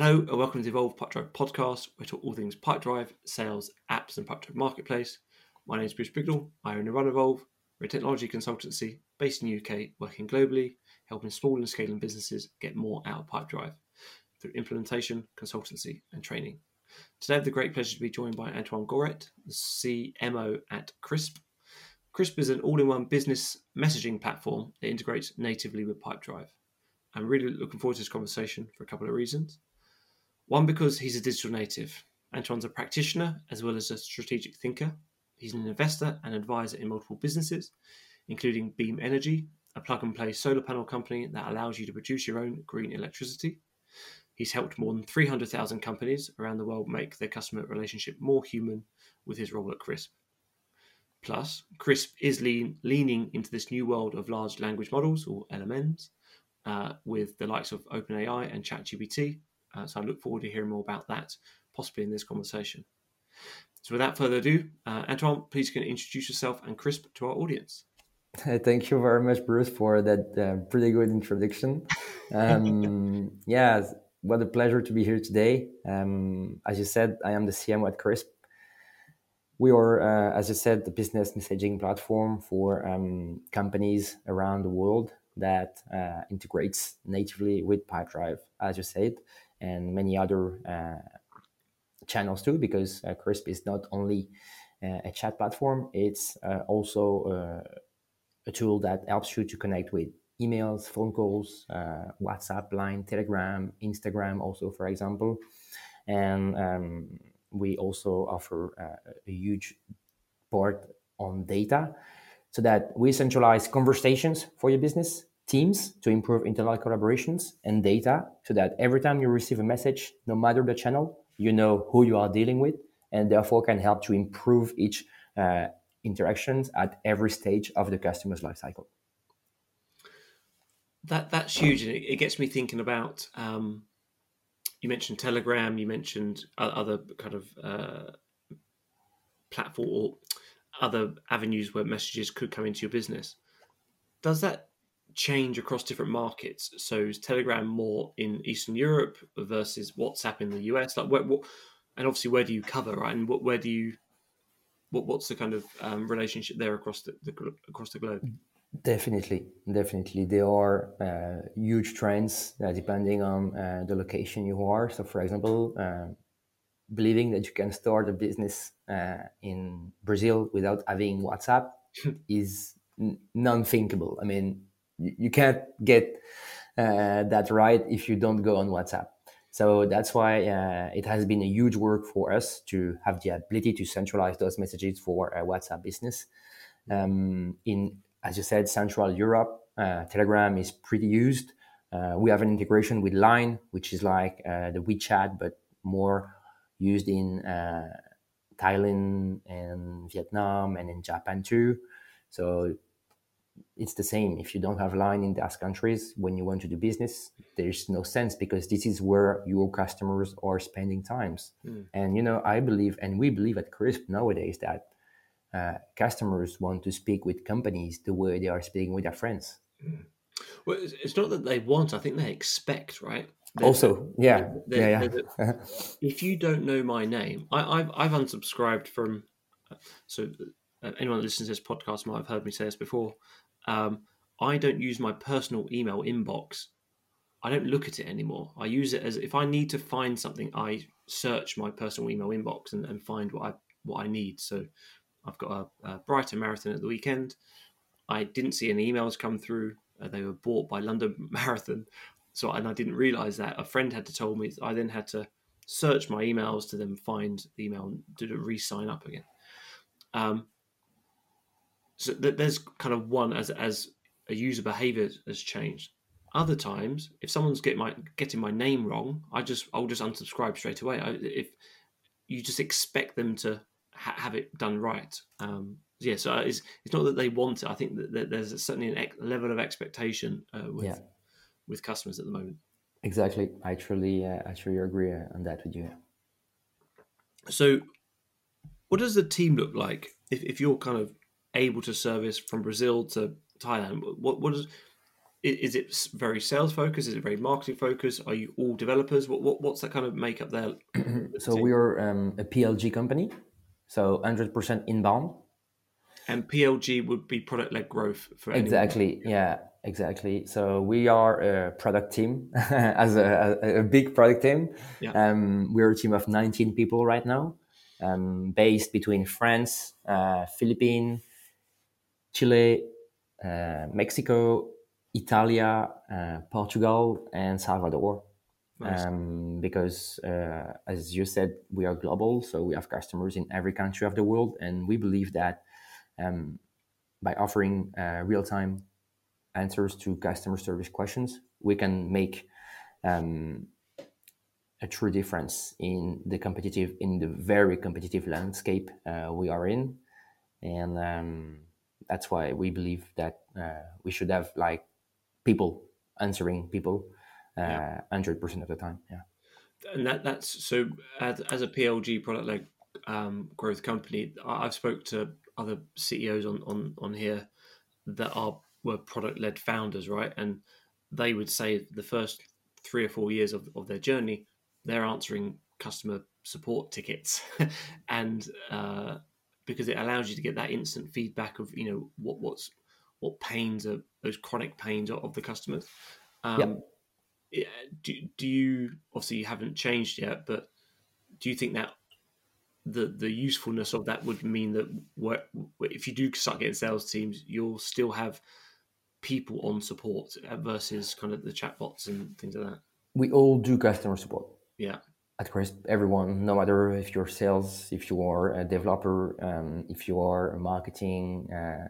Hello and welcome to the Evolve Pipedrive podcast. We talk all things Pipedrive, sales, apps, and Pipedrive marketplace. My name is Bruce Bignell. I own and run Evolve. We're a technology consultancy based in the UK, working globally, helping small and scaling businesses get more out of Pipedrive through implementation, consultancy, and training. Today, I have the great pleasure to be joined by Antoine Goret, the CMO at Crisp. Crisp is an all-in-one business messaging platform that integrates natively with Pipedrive. I'm really looking forward to this conversation for a couple of reasons. One, because he's a digital native. Antoine's a practitioner as well as a strategic thinker. He's an investor and advisor in multiple businesses, including Beam Energy, a plug and play solar panel company that allows you to produce your own green electricity. He's helped more than 300,000 companies around the world make their customer relationship more human with his role at Crisp. Plus, CRISP is lean, leaning into this new world of large language models, or LLMs, uh, with the likes of OpenAI and ChatGPT, uh, so I look forward to hearing more about that, possibly in this conversation. So without further ado, uh, Antoine, please can introduce yourself and Crisp to our audience. Thank you very much, Bruce, for that uh, pretty good introduction. Um, yeah, what a pleasure to be here today. Um, as you said, I am the CMO at Crisp. We are, uh, as you said, the business messaging platform for um, companies around the world that uh, integrates natively with Pipedrive, as you said and many other uh, channels too, because uh, Crisp is not only uh, a chat platform, it's also a tool that helps you to connect with emails, phone calls, WhatsApp, Line, Telegram, Instagram, also, for example. And um, we also offer a huge part on data so that we centralize conversations for your business teams to improve internal collaborations and data so that every time you receive a message, no matter the channel, you know who you are dealing with and therefore can help to improve each uh, interactions at every stage of the customer's lifecycle. That that's huge, and it, gets me thinking about. Um, you mentioned Telegram, you mentioned other kind of uh, platform or other avenues where messages could come into your business. Does that change across different markets? So is Telegram more in Eastern Europe versus WhatsApp in the US? Like, what, what and obviously, where do you cover, right? And what, where do you, what, what's the kind of um, relationship there across the, the, across the globe? Definitely, definitely, there are uh, huge trends uh, depending on uh, the location you are. So, for example, uh, believing that you can start a business uh, in Brazil without having WhatsApp is non-thinkable. I mean, you, can't get uh, that right if you don't go on WhatsApp. So that's why uh, it has been a huge work for us to have the ability to centralize those messages for a WhatsApp business. Um, in, as you said, Central Europe, uh, Telegram is pretty used. Uh, we have an integration with Line, which is like uh, the WeChat, but more used in uh, Thailand and Vietnam and in Japan too. So it's the same. If you don't have line in those countries when you want to do business, there's no sense because this is where your customers are spending times. Mm. And you know, I believe, and we believe at Crisp nowadays that uh, customers want to speak with companies the way they are speaking with their friends. Mm. Well, it's not that they want; I think they expect, right? They're, also, yeah, they're, yeah, yeah. if you don't know my name, I, have I've unsubscribed from. Uh, so, uh, anyone that listens to this podcast might have heard me say this before. Um, I don't use my personal email inbox. I don't look at it anymore. I use it as if I need to find something, I search my personal email inbox and, and find what I what I need. So I've got a, a Brighton marathon at the weekend. I didn't see any emails come through. Uh, they were bought by London Marathon, so and I didn't realize that. A friend had to tell me. I then had to search my emails to then find the email to re-sign up again. Um, so there's kind of one as as a user behavior has changed. Other times, if someone's get my getting my name wrong, I just I'll just unsubscribe straight away. I, if you just expect them to ha- have it done right, um, yeah. So it's it's not that they want it. I think that, that there's certainly a ex- level of expectation uh, with yeah. with customers at the moment. Exactly, I truly uh, I truly agree uh, on that with you. So, what does the team look like if if you're kind of able to service from Brazil to Thailand? What what is is it very sales focused? Is it very marketing focused? Are you all developers? What, what what's that kind of makeup there? so we are um, a PLG company, so hundred percent inbound. And PLG would be product led growth for exactly. Anyone. Yeah, exactly. So we are a product team as a, a, a, big product team. Yeah. Um, we're a team of nineteen people right now, um, based between France, uh, Philippines, Chile, uh, Mexico, Italia, uh, Portugal, and Salvador. Nice. Um, because, uh, as you said, we are global, so we have customers in every country of the world, and we believe that um, by offering uh, real-time answers to customer service questions, we can make um, a true difference in the competitive, in the very competitive landscape uh, we are in, and um, that's why we believe that uh, we should have like people answering people uh, hundred yeah. percent of the time. Yeah, and that that's so as, as a PLG product led um, growth company. I've spoke to other CEOs on on on here that are were product led founders, right? And they would say the first three or four years of, of their journey, they're answering customer support tickets, and uh, because it allows you to get that instant feedback of you know what what's what pains are those chronic pains of the customers. Um, yep. do, do you obviously you haven't changed yet, but do you think that the the usefulness of that would mean that what, if you do start getting sales teams, you'll still have people on support versus kind of the chatbots and things like that. We all do customer support. Yeah. At Crisp, everyone, no matter if you're sales, if you are a developer, um, if you are marketing, uh,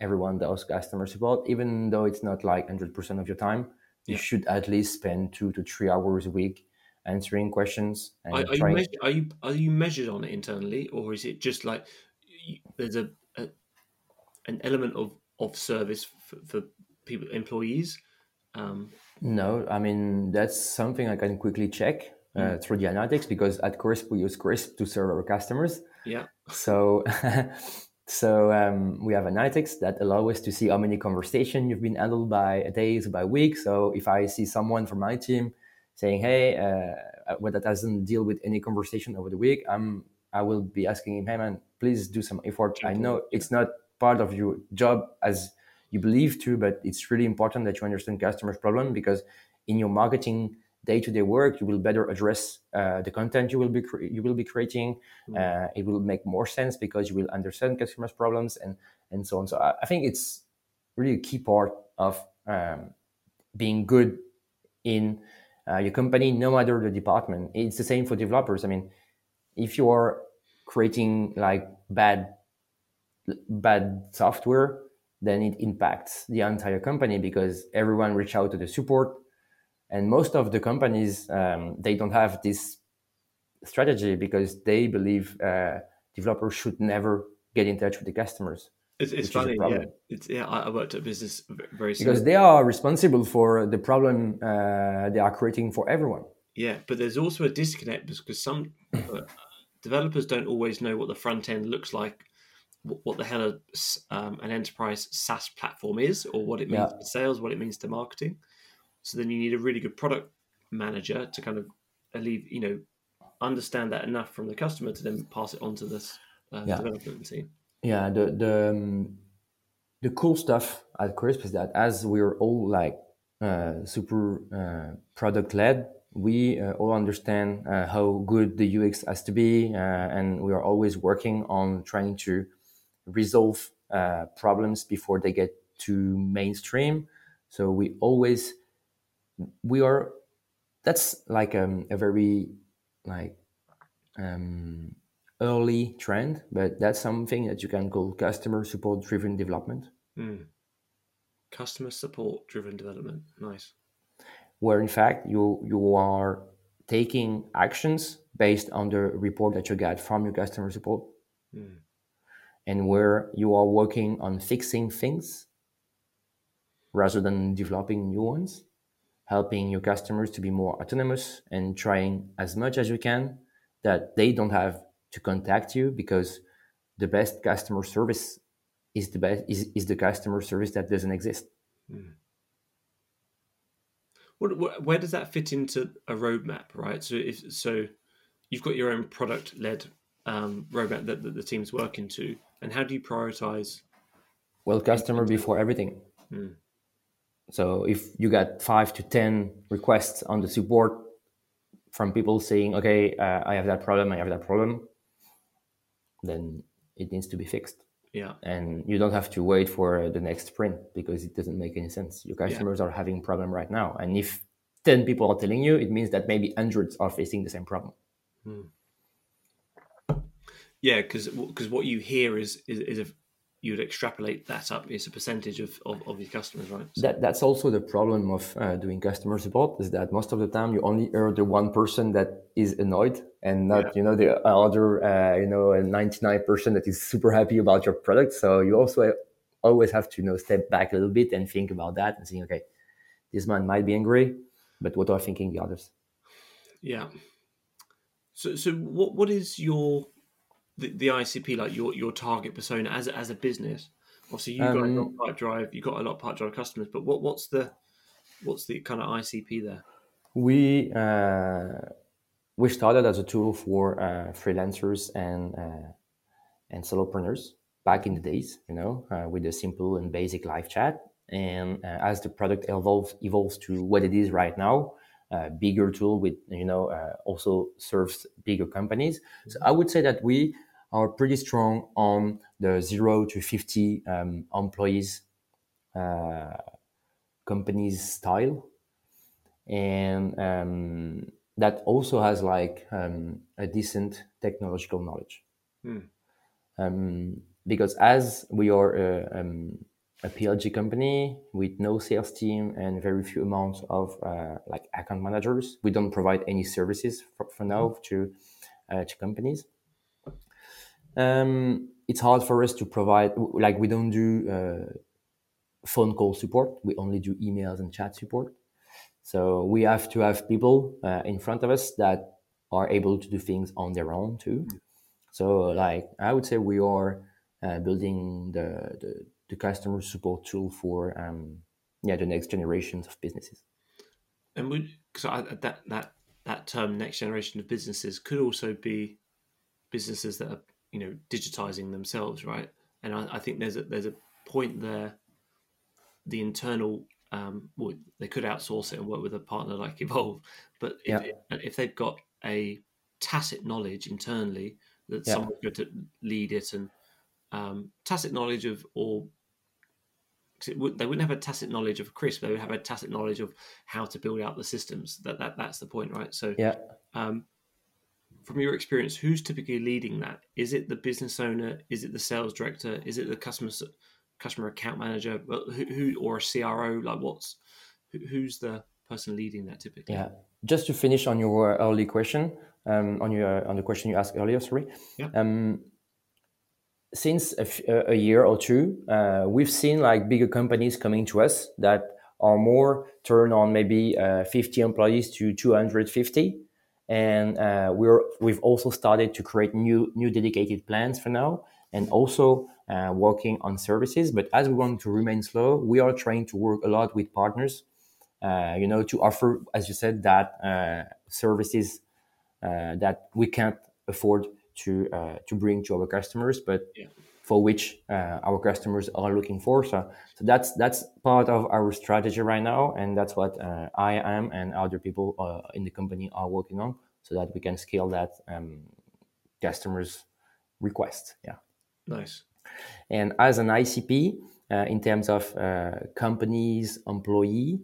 everyone does customer support, even though it's not like 100% of your time. You should at least spend two to three hours a week answering questions. And are, are, trying... you measured, are you are you measured on it internally, or is it just like there's a, a an element of of service for, for people employees? Um, no, I mean that's something I can quickly check mm. through the analytics because at Crisp we use Crisp to serve our customers. Yeah. So So um, we have analytics that allow us to see how many conversations you've been handled by days, by week. So if I see someone from my team saying, "Hey, uh, what that doesn't deal with any conversation over the week," I'm I will be asking him, "Hey, man, please do some effort. I know it's not part of your job as you believe to, but it's really important that you understand customers' problem because in your marketing day-to-day work you will better address uh, the content you will be cre- you will be creating. Mm. uh, it will make more sense because you will understand customers problems and and so on. So i, I think it's really a key part of um, being good in uh, your company no matter the department. It's the same for developers. I mean if you are creating like bad bad software then it impacts the entire company because everyone reach out to the support and most of the companies um, they don't have this strategy because they believe uh, developers should never get in touch with the customers it's, it's funny yeah it's yeah i worked at a business very because they are responsible for the problem uh, they are creating for everyone yeah but there's also a disconnect because some uh, developers don't always know what the front end looks like what the hell a, um, an enterprise SaaS platform is, or what it means yeah. to sales, what it means to marketing. So then you need a really good product manager to kind of leave, you know, understand that enough from the customer to then pass it on to this uh, yeah. development team. Yeah, the the um, the cool stuff at Crisp is that as we're all like uh, super uh, product led, we uh, all understand uh, how good the UX has to be, uh, and we are always working on trying to resolve problems before they get to mainstream. So we always we are that's like um, a very like um, early trend but that's something that you can call customer support driven development. Mm. customer support driven development. Nice. Where in fact you you are taking actions based on the report that you get from your customer support. Mm. and where you are working on fixing things rather than developing new ones helping your customers to be more autonomous and trying as much as you can that they don't have to contact you because the best customer service is the best is, is the customer service that doesn't exist mm. What, what, where does that fit into a roadmap, right? So if so, you've got your own product led um, roadmap that, that the team's working to, and how do you prioritize? Well, customer before everything. Hmm. So if you got five to ten requests on the support from people saying, "Okay, uh, I have that problem, I have that problem," then it needs to be fixed. Yeah, and you don't have to wait for the next sprint because it doesn't make any sense. Your customers yeah. are having problem right now, and if ten people are telling you, it means that maybe hundreds are facing the same problem. Hmm. Yeah, because because what you hear is is, is a you would extrapolate that up as a percentage of, of, of your customers, right? So. That, that's also the problem of uh, doing customer support is that most of the time you only hear the one person that is annoyed and not, yeah. you know, the other, uh, you know, 99% that is super happy about your product. So you also always have to, you know, step back a little bit and think about that and think, okay, this man might be angry, but what are thinking the others? Yeah. So, so what, what is your the, the ICP, like your your target persona as a, as a business? Obviously, you've got um, a lot of Pipedrive, you've got a lot of Pipedrive customers, but what what's the what's the kind of ICP there? We uh, we started as a tool for uh, freelancers and uh, and solopreneurs back in the days, you know, uh, with a simple and basic live chat. And uh, as the product evolves evolves to what it is right now, uh, bigger tool with you know uh, also serves bigger companies. So I would say that we are pretty strong on the zero to 50 um, employees uh, companies style. And um, that also has like um, a decent technological knowledge. Hmm. because as we are a, PLG company with no sales team and very few amounts of uh, like account managers, we don't provide any services for, for now to, uh, to companies. Um, it's hard for us to provide like we don't do uh, phone call support. We only do emails and chat support. So we have to have people uh, in front of us that are able to do things on their own too. So like i would say we are uh, building the, the, the customer support tool for um, yeah the next generations of businesses and would so that that that term next generation of businesses could also be businesses that are you know digitizing themselves, right? And I, I think there's a there's a point there. The internal, um, well, they could outsource it and work with a partner like Evolve, but if, yeah. if they've got a tacit knowledge internally that yeah. someone's going to lead it and um, tacit knowledge of or they wouldn't have a tacit knowledge of Crisp, they would have a tacit knowledge of how to build out the systems. That that that's the point, right? So yeah, um, from your experience, who's typically leading that? Is it the business owner? Is it the sales director? Is it the customer customer account manager? Who, who or a CRO? Like what's who's the person leading that typically? Yeah. Just to finish on your early question, um, on your on the question you asked earlier, sorry. Yeah. Um, since a, year or two, uh, we've seen like bigger companies coming to us that are more turned on maybe uh, 50 employees to 250 and uh, we're we've also started to create new new dedicated plans for now and also uh, working on services. But as we want to remain slow we are trying to work a lot with partners uh, you know to offer as you said that uh, services that we can't afford to uh, to bring to our customers but yeah for which uh, our customers are looking for. So, so that's that's part of our strategy right now, and that's what uh, I am and other people uh, in the company are working on, so that we can scale that um, customers' request. Yeah, nice. And as an ICP, uh, in terms of uh, companies, employee,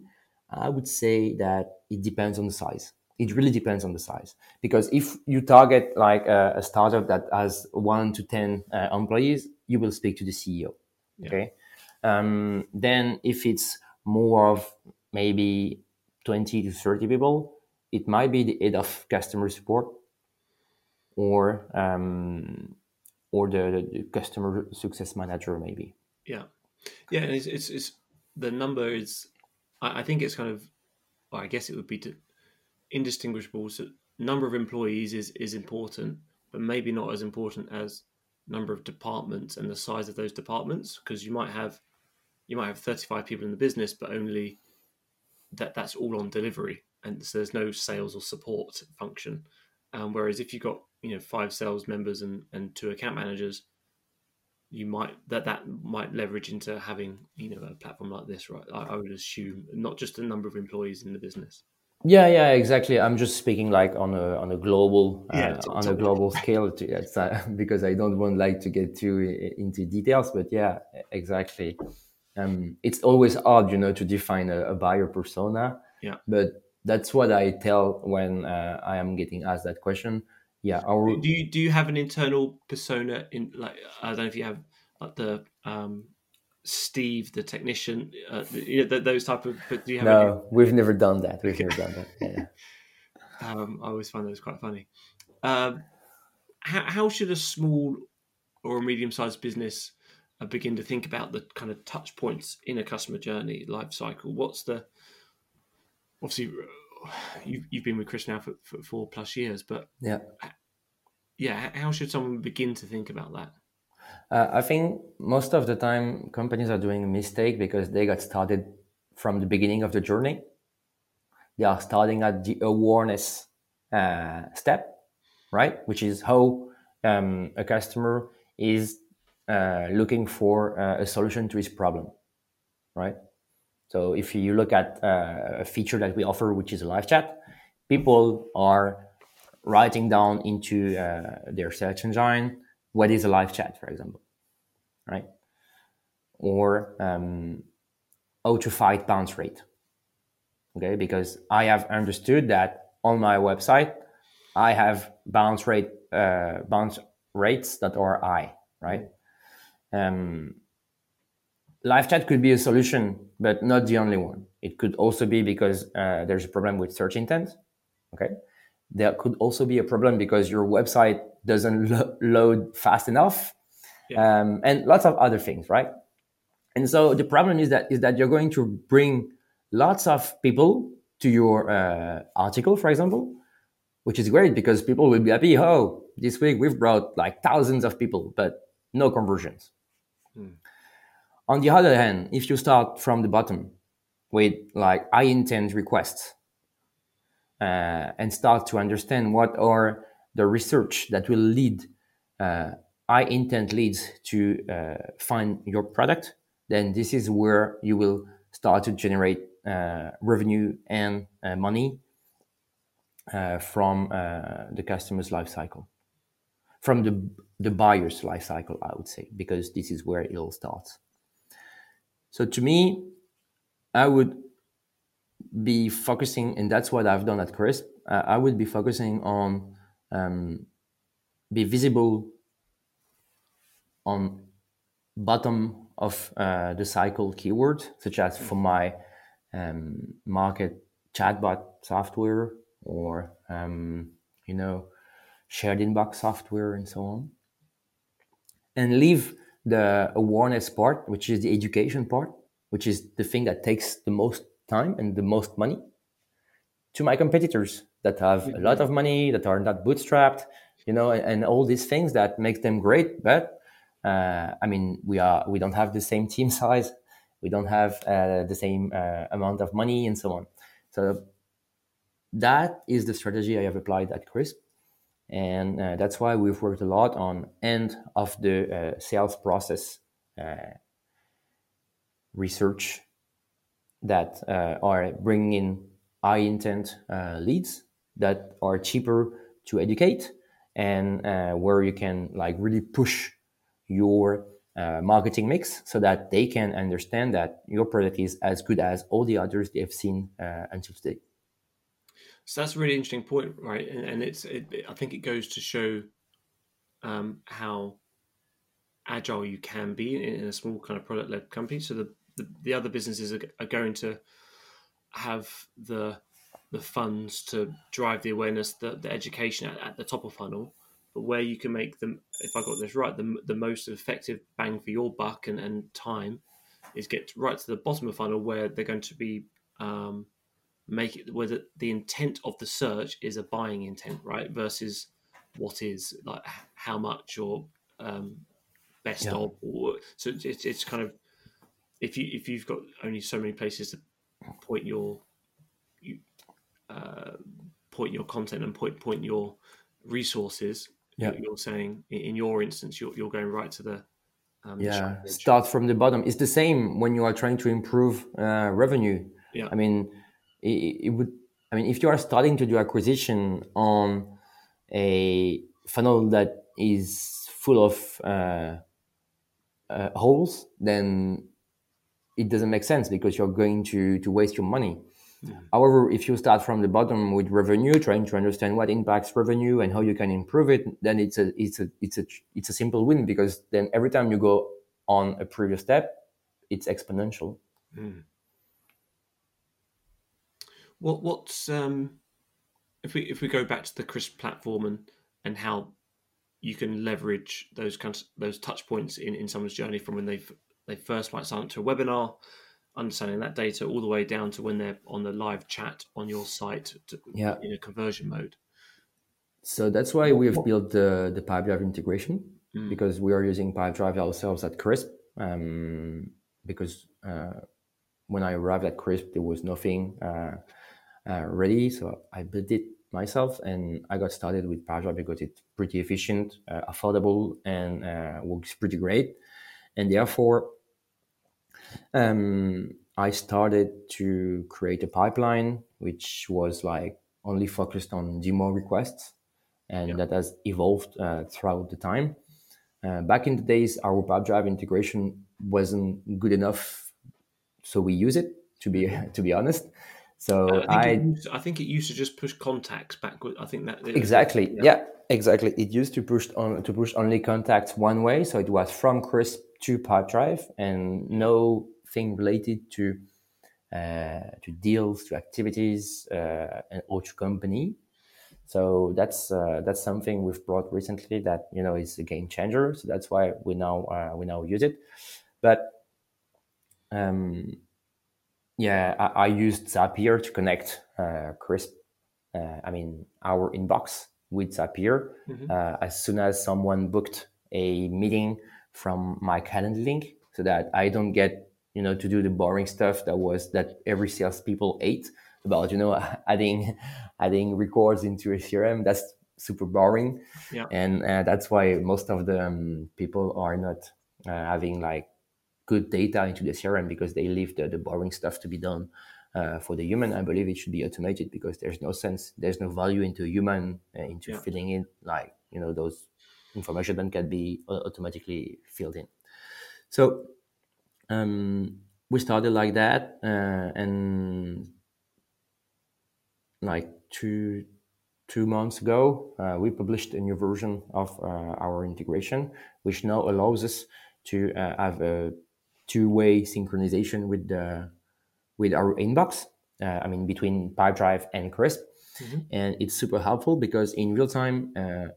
I would say that it depends on the size it really depends on the size. Because if you target like a, a startup that has one to 10 uh, employees you will speak to the ceo yeah. okay? Um, then if it's more of maybe 20 to 30 people it might be the head of customer support or um, or the, the, customer success manager maybe. Yeah. Yeah it's, it's, it's the number is I, I think it's kind of well, i guess it would be to indistinguishable. So number of employees is is important, but maybe not as important as number of departments and the size of those departments. Because you might have you might have 35 people in the business, but only that that's all on delivery, and so there's no sales or support function. Um, whereas if you've got you know five sales members and and two account managers, you might that that might leverage into having you know a platform like this, right? I, I would assume not just the number of employees in the business. Yeah, yeah, exactly. I'm just speaking like on a on a global uh, on a global scale to, uh, because I don't want like to get too into details. But yeah, exactly. Um, it's always hard, you know, to define a, a buyer persona. Yeah. But that's what I tell when uh, I am getting asked that question. Yeah, our Do you do you have an internal persona in like I don't know if you have like the um, Steve the technician, uh, you know, th- those type of. But do you have? any- no, we've never done that. We've never done that. Yeah. Um, I always find those quite funny. Um, how, how should a small or a medium sized business uh, begin to think about the kind of touch points in a customer journey life cycle? What's the obviously you've, you've been with Crisp now for, for four plus years, but yeah. yeah, how should someone begin to think about that? Uh, I think most of the time companies are doing a mistake because they got started from the beginning of the journey. They are starting at the awareness uh, step, right? Which is how um, a customer is uh, looking for uh, a solution to his problem, right? So if you look at uh, a feature that we offer, which is a live chat, people are writing down into uh, their search engine what is a live chat, for example, right? Or um, how to fight bounce rate. Okay, because I have understood that on my website, I have bounce rate uh, bounce rates that are high, right? Um, live chat could be a solution, but not the only one. It could also be because uh, there's a problem with search intent. Okay, there could also be a problem because your website doesn't lo- load fast enough, Yeah. um, and lots of other things, right? And so the problem is that is that you're going to bring lots of people to your uh, article, for example, which is great because people will be happy. Oh, this week we've brought like thousands of people, but no conversions. Hmm. On the other hand, if you start from the bottom with like high intent requests uh, and start to understand what are the research that will lead uh, high intent leads to uh, find your product, then this is where you will start to generate uh, revenue and uh, money uh, from uh, the customer's life cycle, from the the buyer's life cycle, I would say, because this is where it all starts. So to me, I would be focusing, and that's what I've done at Crisp. Uh, I would be focusing on um, be visible on bottom of uh, the cycle keyword, such as for my um, market chatbot software or um, you know shared inbox software and so on, and leave the awareness part, which is the education part, which is the thing that takes the most time and the most money, to my competitors that have a lot of money, that are not bootstrapped, you know, and, and all these things that makes them great. But uh, I mean, we are we don't have the same team size, we don't have uh, the same uh, amount of money, and so on. So that is the strategy I have applied at Crisp, and uh, that's why we've worked a lot on end of the uh, sales process uh, research that uh, are bringing in high intent uh, leads that are cheaper to educate and uh, where you can like really push your uh, marketing mix so that they can understand that your product is as good as all the others they have seen uh, until today. So that's a really interesting point, right? And, and it's, it, I think it goes to show um, how agile you can be in, in a small kind of product led company. So the, the, the other businesses are, are going to have the the funds to drive the awareness, the, the education at, at the top of funnel, but where you can make them, if I got this right, the, the most effective bang for your buck and, and time is get right to the bottom of funnel where they're going to be um, make it whether the the intent of the search is a buying intent, right? Versus what is like how much or um, best Yeah. of, or so it's it's kind of if you if you've got only so many places to point your uh, point your content and point point your resources. Yeah. You're saying in your instance, you're, you're going right to the um, yeah start from the bottom. It's the same when you are trying to improve uh, revenue. Yeah, I mean, it, it would. I mean, if you are starting to do acquisition on a funnel that is full of uh, uh, holes, then it doesn't make sense because you're going to to waste your money. Yeah. However, if you start from the bottom with revenue, trying to understand what impacts revenue and how you can improve it, then it's a it's a it's a it's a simple win because then every time you go on a previous step, it's exponential. Mm. What what's um if we if we go back to the Crisp platform and and how you can leverage those kinds those touch points in, in someone's journey from when they've they first might sign up to a webinar, understanding that data all the way down to when they're on the live chat on your site to, yeah. in a conversion mode. So that's why we have built the the Pipedrive integration mm. because we are using Pipedrive ourselves at Crisp. Um, because uh, when I arrived at Crisp, there was nothing uh, uh, ready, so I built it myself and I got started with Pipedrive because it's pretty efficient, uh, affordable, and uh, works pretty great. And therefore, um, I started to create a pipeline which was like only focused on demo requests, and yeah. that has evolved uh, throughout the time. Uh, back in the days, our Pipedrive integration wasn't good enough, so we use it. To be to be honest, so uh, I think, I, used, I think, it used to just push contacts backward. I think that exactly, yeah. yeah. exactly. It used to push on to push only contacts one way, so it was from Crisp to Pipedrive, and no thing related to uh, to deals, to activities, uh, and or to company. So that's uh, that's something we've brought recently that you know is a game changer. So that's why we now uh, we now use it, but. Um, yeah, I, I used Zapier to connect uh, Crisp. Uh, I mean, our inbox with Zapier. Mm-hmm. Uh, as soon as someone booked a meeting from my calendar link, so that I don't get you know to do the boring stuff that was that every salespeople ate about you know adding adding records into a CRM. That's super boring, yeah. and uh, that's why most of the um, people are not uh, having like good data into the CRM because they leave the, the boring stuff to be done uh, for the human. I believe it should be automated because there's no sense, there's no value into human uh, into yeah. filling in like you know those information that can be automatically filled in. So um, we started like that, uh, and like two two months ago, uh, we published a new version of uh, our integration, which now allows us to uh, have a two-way synchronization with the with our inbox. Uh, I mean, between Pipedrive and Crisp, mm-hmm. and it's super helpful because in real time, uh,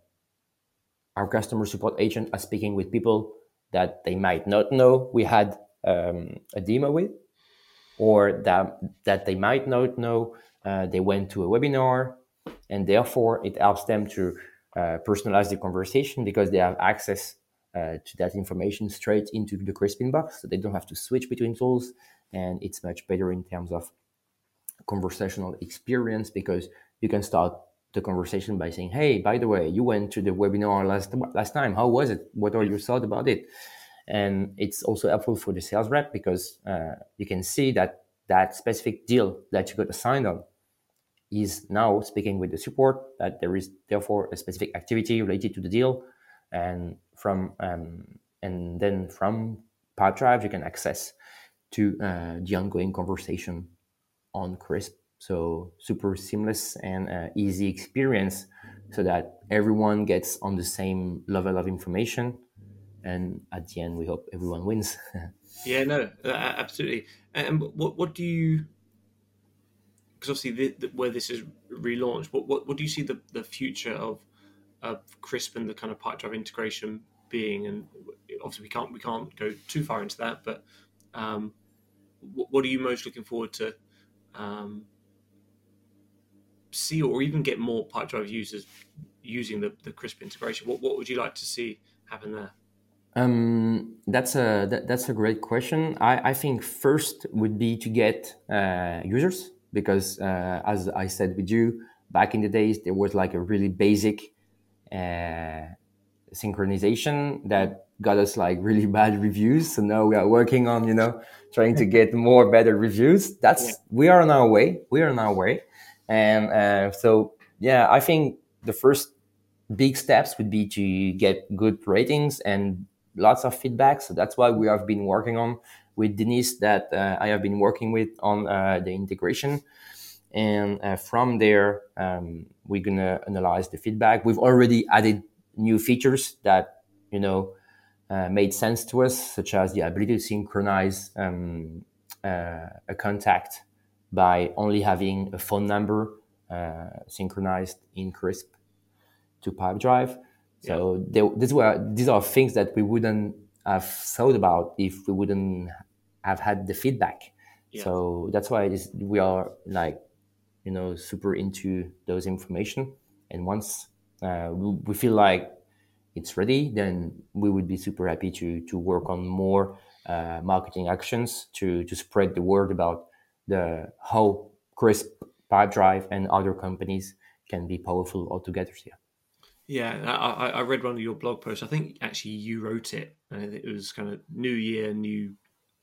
our customer support agent are speaking with people that they might not know we had um, a demo with, or that that they might not know uh, they went to a webinar, and therefore it helps them to uh, personalize the conversation because they have access uh, to that information straight into the Crisp inbox, so they don't have to switch between tools, and it's much better in terms of conversational experience because you can start the conversation by saying, "Hey, by the way, you went to the webinar last last time. How was it? What are your thoughts about it?" And it's also helpful for the sales rep because uh, you can see that that specific deal that you got assigned on is now speaking with the support that there is therefore a specific activity related to the deal and from um, and then from Pipedrive you can access to uh, the ongoing conversation on Crisp. So super seamless and uh, easy experience, so that everyone gets on the same level of information, and at the end we hope everyone wins. yeah, no, absolutely. And what what do you? Because obviously, the, the, where this is relaunched, what, what what do you see the the future of of Crisp and the kind of Pipedrive integration being? And obviously, we can't we can't go too far into that. But um, what, what, are you most looking forward to um, see, or even get more Pipedrive users using the, the Crisp integration? What what would you like to see happen there? Um, that's a that, that's a great question. I, I think first would be to get uh, users because uh, as I said with you back in the days, there was like a really basic uh, synchronization that got us like really bad reviews. So now we are working on you know trying to get more better reviews. That's yeah. we are on our way. We are on our way, and uh, so yeah, I think the first big steps would be to get good ratings and lots of feedback. So that's why we have been working on with Denise that uh, I have been working with on uh, the integration. And uh, from there, um, we're gonna analyze the feedback. We've already added new features that you know uh, made sense to us, such as the ability to synchronize um, uh, a contact by only having a phone number uh, synchronized in CRISP to Pipedrive. So yeah. they, this were these are things that we wouldn't have thought about if we wouldn't have had the feedback. Yeah. So that's why is, we are like, you know, super into those information. And once uh, we, we, feel like it's ready, then we would be super happy to to work on more uh, marketing actions to to spread the word about the how Crisp Pipedrive and other companies can be powerful altogether. Yeah. Yeah, I, I read one of your blog posts. I think actually you wrote it, and it was kind of New Year, new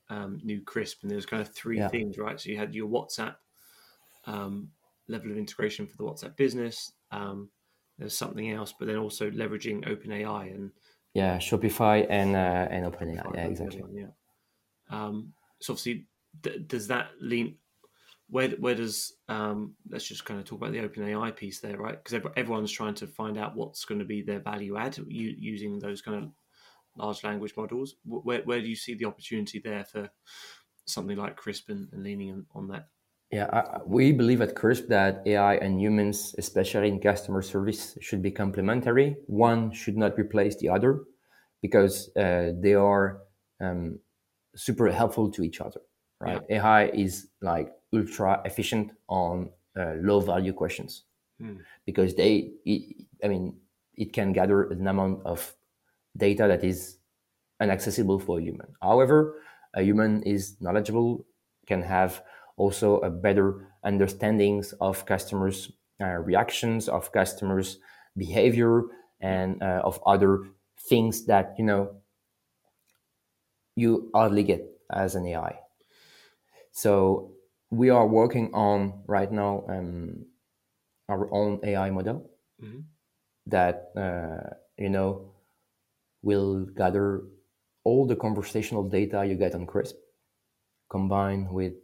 um, new crisp, and there was kind of three yeah. things, right? So you had your WhatsApp um, level of integration for the WhatsApp business. Um, there's something else, but then also leveraging OpenAI and yeah, Shopify and uh, and OpenAI. Yeah, exactly. Yeah. Um, so obviously, th- does that lean? where where does um, let's just kind of talk about the open AI piece there, right? Because everyone's trying to find out what's going to be their value add using those kind of large language models. Where where do you see the opportunity there for something like Crisp and, and leaning on, on that? Yeah, I, we believe at CRISP that AI and humans, especially in customer service, should be complementary. One should not replace the other because uh, they are um, super helpful to each other, right? Yeah. AI is like ultra efficient on uh, low value questions hmm. because they it, i mean it can gather an amount of data that is inaccessible for a human however a human is knowledgeable can have also a better understandings of customers uh, reactions of customers behavior and uh, of other things that you know you hardly get as an ai so we are working on right now um, our own AI model mm-hmm. that uh, you know will gather all the conversational data you get on Crisp, combined with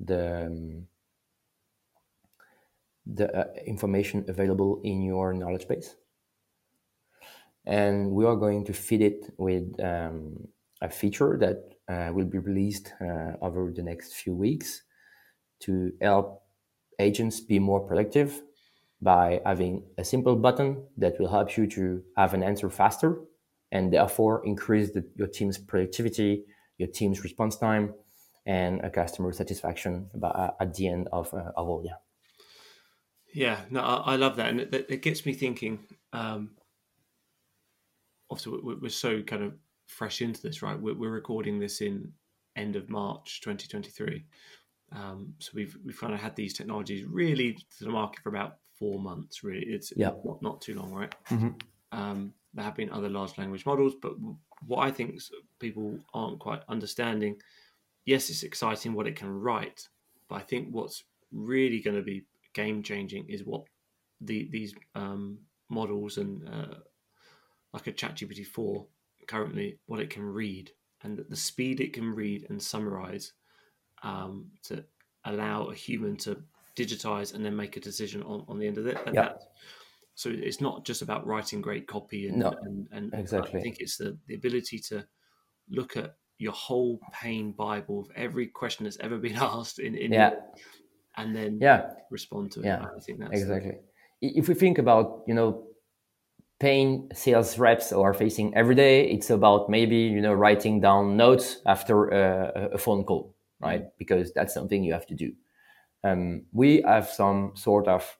the um, the uh, information available in your knowledge base, and we are going to feed it with um, a feature that uh, will be released uh, over the next few weeks to help agents be more productive by having a simple button that will help you to have an answer faster and therefore increase the, your team's productivity, your team's response time, and a customer satisfaction uh, at the end of, uh, of all. Yeah. Yeah, no, I, I love that, and it, it, gets me thinking. Um, obviously, we're, we're, so kind of fresh into this, right? We're, we're recording this in end of March 2023. Um, so we've we've kind of had these technologies really to the market for about four months. Really, it's yeah. not, not too long, right? Mm-hmm. Um, there have been other large language models, but what I think people aren't quite understanding. Yes, it's exciting what it can write, but I think what's really going to be game changing is what the these um, models and uh, like a ChatGPT four currently what it can read and the speed it can read and summarize um, to allow a human to digitize and then make a decision on, on the end of it. And yeah. so it's not just about writing great copy and, no, and, and exactly. I think it's the, the ability to look at your whole pain Bible of every question that's ever been asked in, in yeah. and then yeah. respond to it. Yeah, I think that's exactly. The... If we think about, you know, pain sales reps are facing every day, it's about maybe, you know, writing down notes after a, a phone call right? Because that's something you have to do. Um, we have some sort of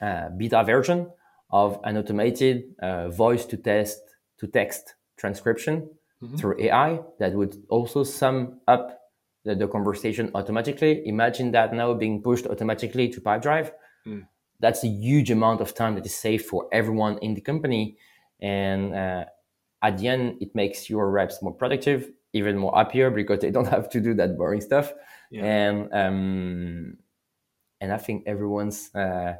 uh, beta version of an automated uh, voice to test to text transcription mm-hmm. through AI that would also sum up the, the conversation automatically. Imagine that now being pushed automatically to Pipedrive. Mm. That's a huge amount of time that is saved for everyone in the company. And uh, at the end, it makes your reps more productive, even more happier because they don't have to do that boring stuff. Yeah. And um, and I think everyone's uh,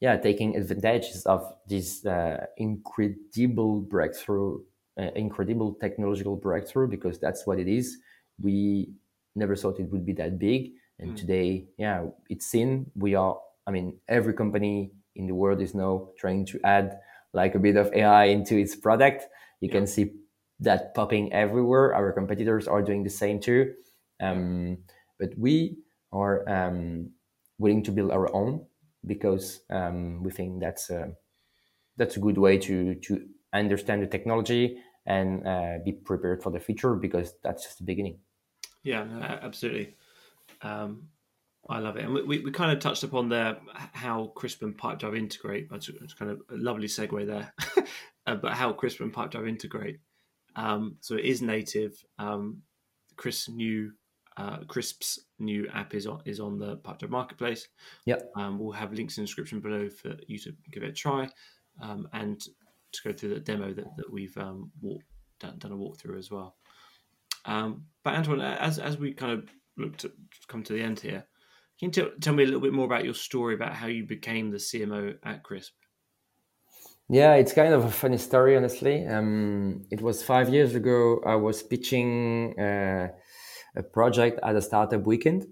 yeah taking advantages of this uh, incredible breakthrough, uh, incredible technological breakthrough because that's what it is. We never thought it would be that big, and Mm. today, yeah, it's seen. We are. I mean, every company in the world is now trying to add like a bit of AI into its product. You Yeah. can see that popping everywhere. Our competitors are doing the same too. Um, but we are um, willing to build our own because um, we think that's a, that's a good way to to understand the technology and uh, be prepared for the future because that's just the beginning. Yeah, absolutely. Um, I love it, and we, we, kind of touched upon there how Crisp and Pipedrive integrate. That's it's kind of a lovely segue there, uh, but how Crisp and Pipedrive integrate. Um, so it is native. Um, Crisp's new uh, Crisp's new app is on is on the Pipedrive marketplace. Yep. Um, we'll have links in the description below for you to give it a try, um, and to go through the demo that, that we've um, walk, done, done a walkthrough as well. Um, but Antoine, as as we kind of look to come to the end here, can you tell, tell me a little bit more about your story about how you became the CMO at Crisp? Yeah, it's kind of a funny story, honestly. Um, it was five years ago. I was pitching uh, a project at a startup weekend.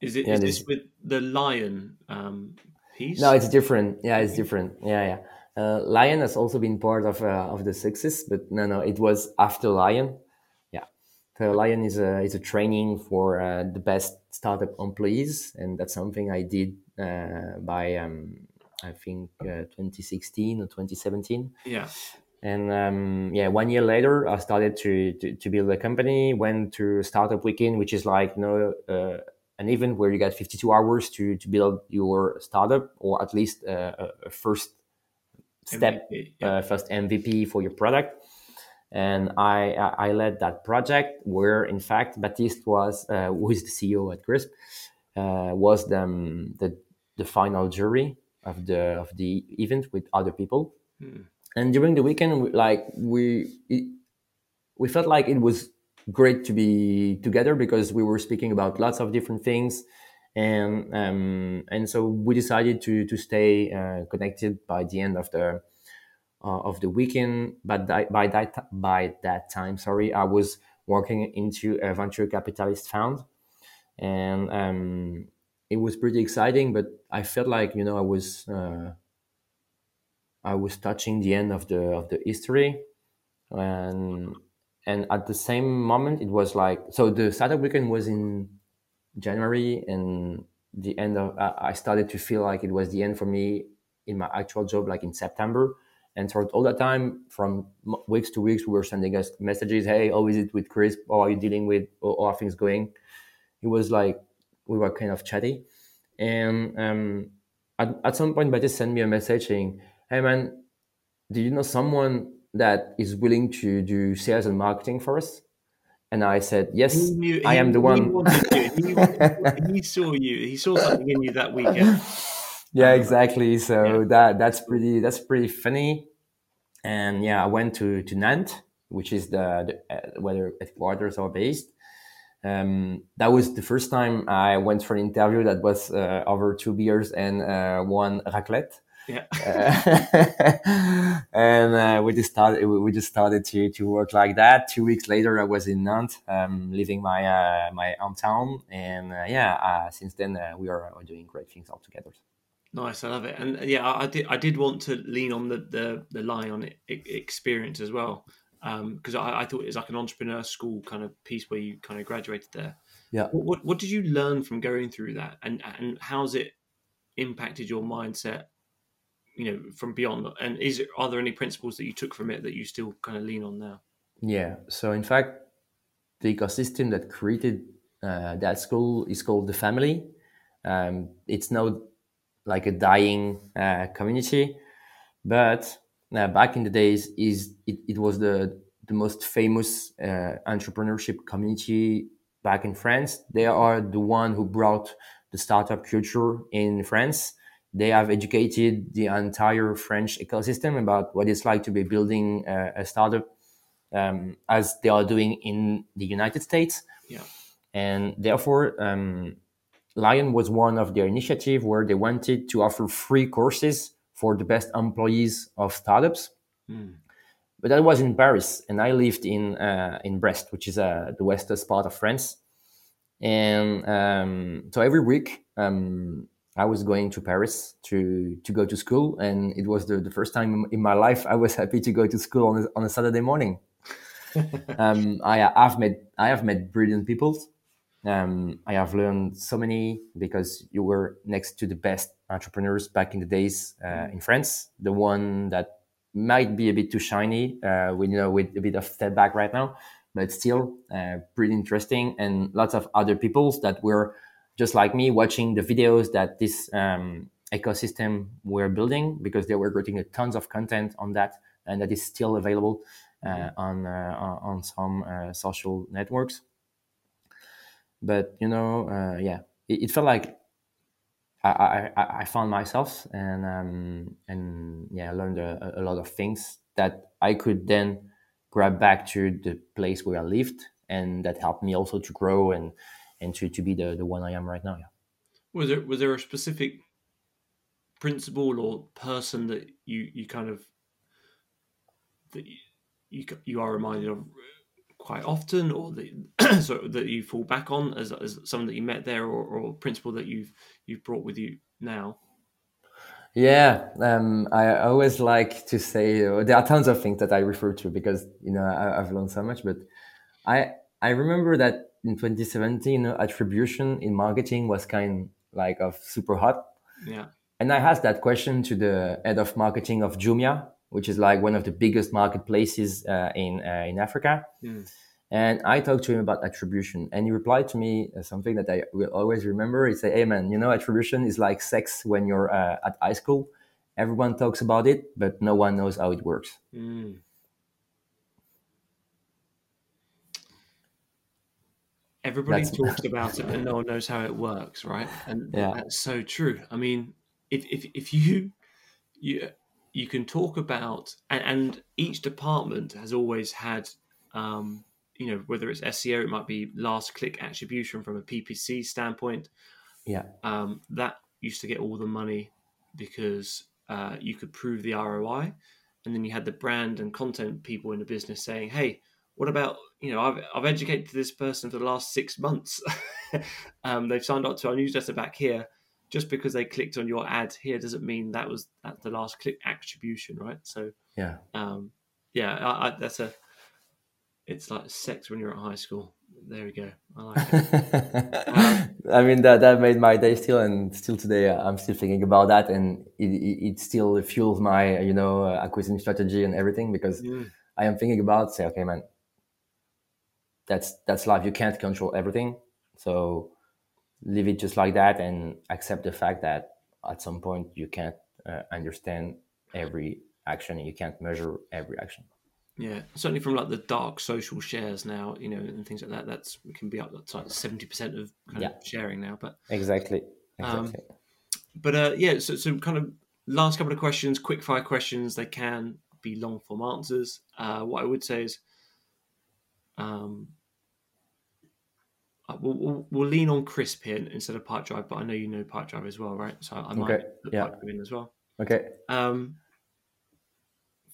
Is it Yeah, is this- this with the Lion um, piece? No, it's different. Yeah, it's different. Yeah, yeah. Uh, Lion has also been part of uh, of the success, but no, no, it was after Lion. So Lion is a is a training for uh, the best startup employees, and that's something I did uh, by um, I think uh, 2016 or 2017. yeah, And um, yeah, one year later, I started to, to, to build a company. Went to Startup Weekend, which is like you know uh, an event where you get 52 hours to to build your startup, or at least uh, a, a first step, MVP, yeah. uh, first MVP for your product. And I I led that project where, in fact, Baptiste was uh, who is the CEO at Crisp, uh, was the, um, the the final jury of the of the event with other people Hmm. and during the weekend we- like we it, we felt like it was great to be together because we were speaking about lots of different things and um, and so we decided to to stay uh, connected by the end of the uh, of the weekend but that, by that by that time sorry i was working into a venture capitalist fund and um, it was pretty exciting but i felt like you know i was uh, I was touching the end of the of the history, and and at the same moment it was like so the startup weekend was in January, and the end of I started to feel like it was the end for me in my actual job, like in September. And throughout all that time, from weeks to weeks, we were sending us messages. Hey, how is it with Crisp? How are you dealing with? How are things going? It was like we were kind of chatty, and um, at, at some point, Baptiste sent me a message saying, "Hey man, do you know someone that is willing to do sales and marketing for us?" And I said, "Yes, He knew- I am the he one." He, he saw you. He saw something in you that weekend. Yeah, Um, exactly. So yeah. that that's pretty that's pretty funny. And yeah, I went to to Nantes, which is the, the uh, where the headquarters are based. Um, that was the first time I went for an interview that was uh, over two beers and uh, one raclette. Yeah. Uh, and uh, we just started. We just started to, to work like that. Two weeks later, I was in Nantes, um, leaving my uh, my hometown, and uh, yeah, uh, since then uh, we are, are doing great things all together. Nice, I love it, and uh, yeah, I, I did. I did want to lean on the the, the Lion e- experience as well, because I, I thought it was like an entrepreneur school kind of piece where you kind of graduated there. Yeah. What, what what did you learn from going through that, and and how's it impacted your mindset? You know, from beyond, and is it are there any principles that you took from it that you still kind of lean on now? Yeah. So in fact, the ecosystem that created uh, that school is called the family. Um, it's now like a dying uh, community, but uh, back in the days, is it, it was the the most famous uh, entrepreneurship community back in France. They are the one who brought the startup culture in France. They have educated the entire French ecosystem about what it's like to be building a, a startup, um, as they are doing in the United States. Yeah. And therefore, um, Lion was one of their initiative where they wanted to offer free courses for the best employees of startups. Mm. But that was in Paris, and I lived in uh, in Brest, which is uh, the western part of France. And um, so every week, um, I was going to Paris to to go to school, and it was the, the first time in my life I was happy to go to school on a, on a Saturday morning. um, I have met I have met brilliant people. Um, I have learned so many because you were next to the best entrepreneurs back in the days uh, in France. The one that might be a bit too shiny, uh, with you know with a bit of step back right now, but still uh, pretty interesting. And lots of other peoples that were just like me watching the videos that this um, ecosystem were building because they were creating tons of content on that, and that is still available uh, on uh, on some uh, social networks. But you know, uh, yeah, it, it, felt like I, I, I found myself and um, and yeah, I learned a, a lot of things that I could then grab back to the place where I lived, and that helped me also to grow and and to, to be the, the one I am right now. Yeah. Was there was there a specific principle or person that you you kind of that you, you, you are reminded of quite often, or that so that you fall back on as, as someone that you met there, or, or principle that you've you've brought with you now? Yeah, um, I always like to say uh, there are tons of things that I refer to because you know I, have learned so much. But I I remember that in 2017, you know, attribution in marketing was kind like of super hot. Yeah. And I asked that question to the head of marketing of Jumia, which is like one of the biggest marketplaces uh, in uh, in Africa. Mm. And I talked to him about attribution, and he replied to me uh, something that I will always remember. He said, "Hey man, you know, attribution is like sex when you're uh, at high school. Everyone talks about it, but no one knows how it works." Mm. Everybody that's... talks about it, but no one knows how it works, right? And yeah. that's so true. I mean, if if if you you you can talk about and, and each department has always had um, you know whether it's SEO, it might be last click attribution from a PPC standpoint. Yeah, um, that used to get all the money because uh, you could prove the ROI, and then you had the brand and content people in the business saying, "Hey, what about you know I've I've educated this person for the last six months. um, they've signed up to our newsletter back here." Just because they clicked on your ad here doesn't mean that was at the last click attribution, right? So yeah, um, yeah, I, I, that's a. It's like sex when you're at high school. There we go. I like it. um, I mean that that made my day still, and still today uh, I'm still thinking about that, and it, it, it still fuels my you know uh, acquisition strategy and everything because yeah. I am thinking about say, okay, man, that's that's life. You can't control everything, so leave it just like that and accept the fact that at some point you can't uh, understand every action and you can't measure every action. Yeah certainly from like the dark social shares now you know and things like that that's can be up to like 70% of, yeah. of sharing now but exactly exactly. um, but uh yeah so, so kind of last couple of questions quick fire questions they can be long form answers. Uh what i would say is um we'll, we'll, we'll, lean on crisp here instead of Pipedrive, but I know you know Pipedrive as well, right? So I might okay. put yeah. Pipedrive in as well. Okay. Um,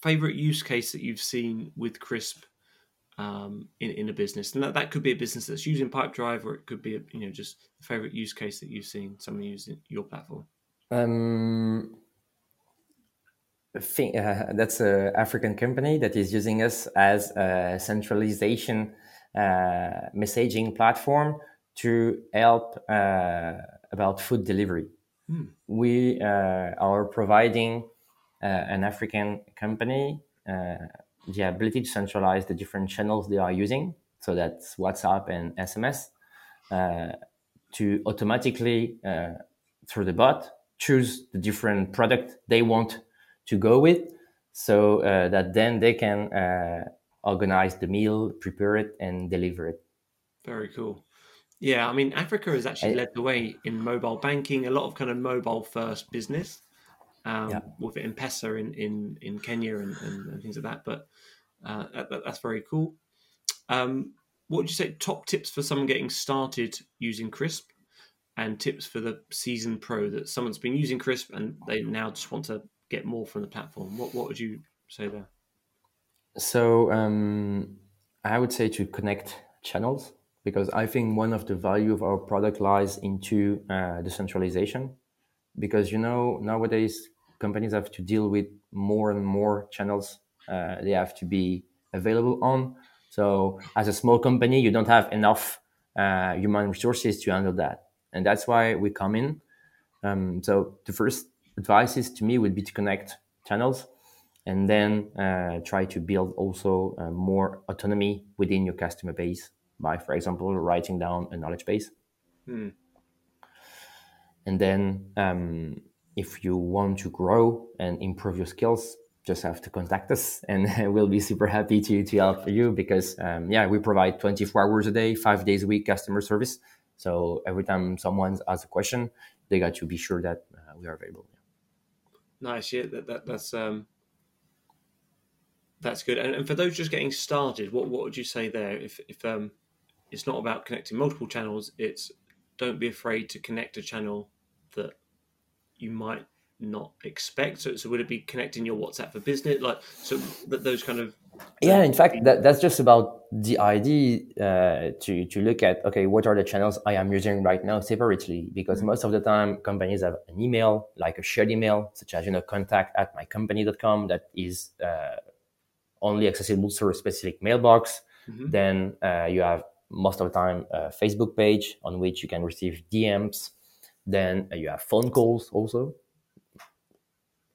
favorite use case that you've seen with Crisp um, in in a business, and that, that could be a business that's using Pipedrive, or it could be a, you know just the favorite use case that you've seen someone using your platform. Um, think, uh, that's an African company that is using us as a centralization uh, messaging platform to help uh, about food delivery. Hmm. We uh, are providing an African company the ability to centralize the different channels they are using. So that's WhatsApp and SMS to automatically through the bot choose the different product they want to go with so uh, that then they can uh, organize the meal, prepare it, and deliver it. Very cool. Yeah, I mean, Africa has actually led the way in mobile banking. A lot of kind of mobile first business um, Yeah. with M-Pesa in in, in Kenya and, and, and things like that. But uh, that- that's very cool. Um, what would you say? Top tips for someone getting started using Crisp, and tips for the seasoned pro that someone's been using Crisp and they now just want to get more from the platform. What what would you say there? So um, I would say to connect channels because I think one of the value of our product lies into uh, decentralization. Because you know nowadays companies have to deal with more and more channels uh, they have to be available on. So as a small company, you don't have enough uh, human resources to handle that, and that's why we come in. Um, so the first advice is to me would be to connect channels and then uh, try to build also uh, more autonomy within your customer base by, for example, writing down a knowledge base. Hmm. And then, um, if you want to grow and improve your skills, just have to contact us, and we'll be super happy to to help you because, um, yeah, we provide 24 hours a day, five days a week customer service. So every time someone asks a question, they got to be sure that uh, we are available. Nice, yeah, that, that that's um, that's good. And, and for those just getting started, what what would you say there? If if um, it's not about connecting multiple channels, it's don't be afraid to connect a channel that you might not expect. So, so would it be connecting your WhatsApp for business, like so that those kind of Yeah, in fact, that, that's just about the idea uh, to to look at okay, what are the channels I am using right now separately? Because most of the time, companies have an email, like a shared email, such as you know, contact at mycompany.com, that is uh, only accessible through a specific mailbox. Mhm. Then uh, you have most of the time a Facebook page on which you can receive DMs. Then uh, you have phone calls also,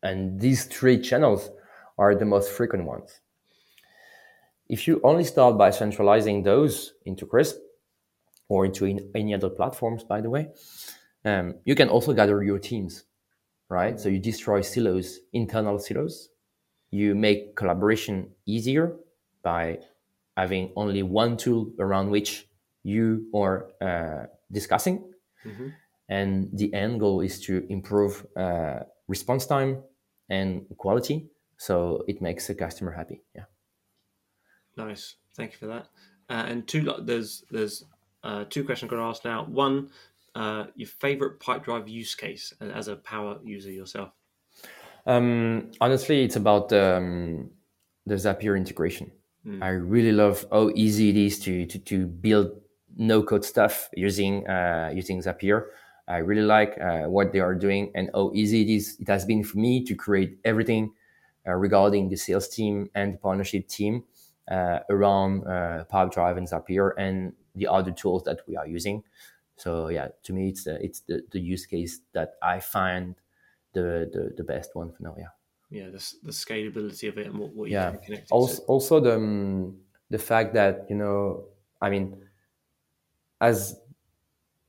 and these three channels are the most frequent ones. If you only start by centralizing those into Crisp or into in- any other platforms, by the way, um, you can also gather your teams, right? So you destroy silos, internal silos. You make collaboration easier by having only one tool around which you are uh, discussing. Mhm. And the end goal is to improve uh, response time and quality. So it makes the customer happy. Yeah. Nice, thank you for that. Uh, and two, there's there's uh, two questions I'm going to ask now. One, uh, your favorite Pipedrive use case as a power user yourself. Um, honestly, it's about um, the Zapier integration. I really love how easy it is to to, to build no code stuff using uh, using Zapier. I really like uh, what they are doing and how easy it is. It has been for me to create everything uh, regarding the sales team and the partnership team uh, around uh, Pipedrive and Zapier and the other tools that we are using. So yeah, to me, it's uh, it's the, the use case that I find the, the the best one for now. Yeah. Yeah, the, the scalability of it and what, what you Yeah. can connect it also to. also the um, the fact that you know i mean as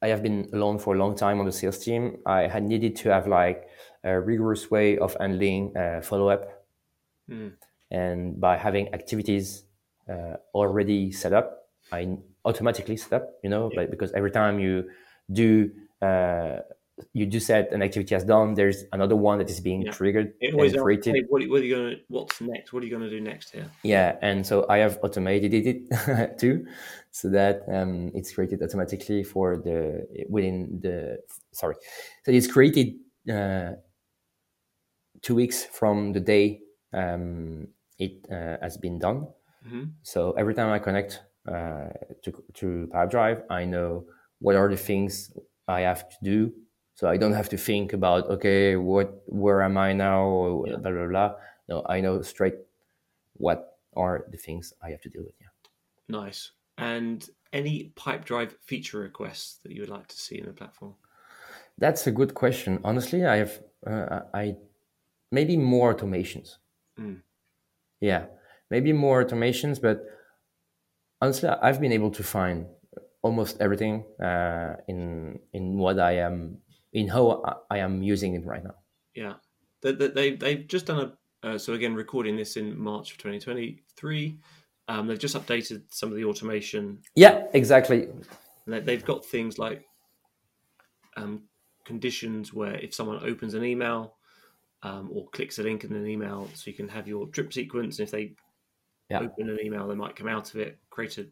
i have been alone for a long time on the sales team i had needed to have like a rigorous way of handling uh, follow-up Mm. and by having activities uh, already set up i automatically set up you know but because every time you do uh, you do set an activity as done there's another one that is being Yeah. triggered It always and created hey, what, what are you going to? What's next? What are you going to do next here? yeah, and so I have automated it too, so that um, it's created automatically for the within the sorry, so it's created uh, two weeks from the day um, it uh, has been done. hmm So every time I connect uh, to to Pipedrive, I know what are the things I have to do. So I don't have to think about okay, what where am I now, or Yeah. blah blah blah. No, I know straight what are the things I have to deal with. Yeah. Nice. And any Pipedrive feature requests that you would like to see in the platform? That's a good question. Honestly, I have uh, I maybe more automations. Mm. Yeah, maybe more automations, but honestly, I've been able to find almost everything uh, in in what I am in how I- am using it right now. Yeah, they, they, they they've just done a. Uh, so again, recording this in March of 2023. Um, they've just updated some of the automation. Yeah, exactly. They, they've got things like um, conditions where if someone opens an email um, or clicks a link in an email, so you can have your drip sequence. And if they Yeah. open an email, they might come out of it, create a,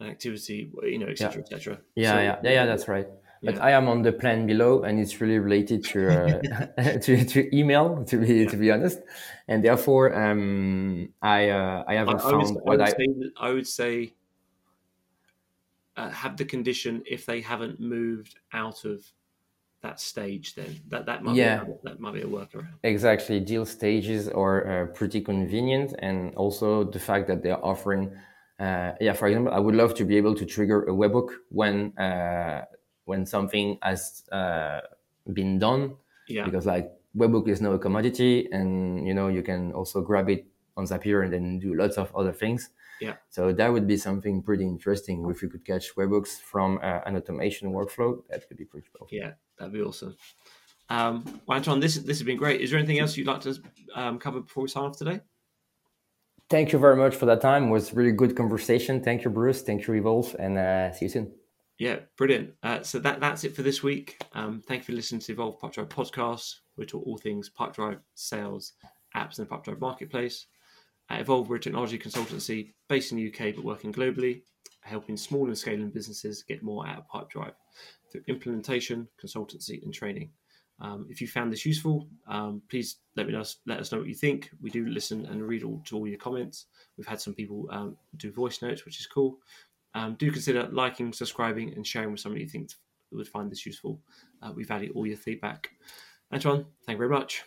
an activity, you know, etc., etc. Yeah, So- yeah, yeah, yeah. That's right. But Yeah. I am on the plan below, and it's really related to uh, to, to email, to be to be honest, and therefore um, I uh, I I, haven't I would, found I what would I say, I would say uh, have the condition if they haven't moved out of that stage. Then that that might Yeah. be a, that might be a workaround. exactly deal stages are uh, pretty convenient, and also the fact that they're offering. Uh, yeah, for example, I would love to be able to trigger a webhook when uh, when something has uh, been done Yeah, because like webhook is now a commodity and you know you can also grab it on zapier and then do lots of other things. Yeah. so that would be something pretty interesting if you could catch webhooks from uh, an automation workflow. That could be pretty cool. Yeah, that'd be awesome. Um, well, Anton, this this has been great. Is there anything else you'd like to um, cover before we sign off today? thank you very much for that time. It was really good conversation. Thank you bruce. Thank you evolve. And uh, see you soon Yeah, brilliant. Uh, so that that's it for this week. Um, thank you for listening to Evolve Pipedrive podcast. We talk all things Pipedrive sales, apps, and the Pipedrive marketplace. At Evolve, we're a technology consultancy based in the UK but working globally, helping small and scaling businesses get more out of Pipedrive through implementation, consultancy, and training. Um, if you found this useful, um, please let me know, let us know what you think. We do listen and read all to all your comments. We've had some people um, do voice notes, which is cool. Um, do consider liking, subscribing, and sharing with somebody you think would find this useful. Uh, we value all your feedback. Antoine, thank you very much.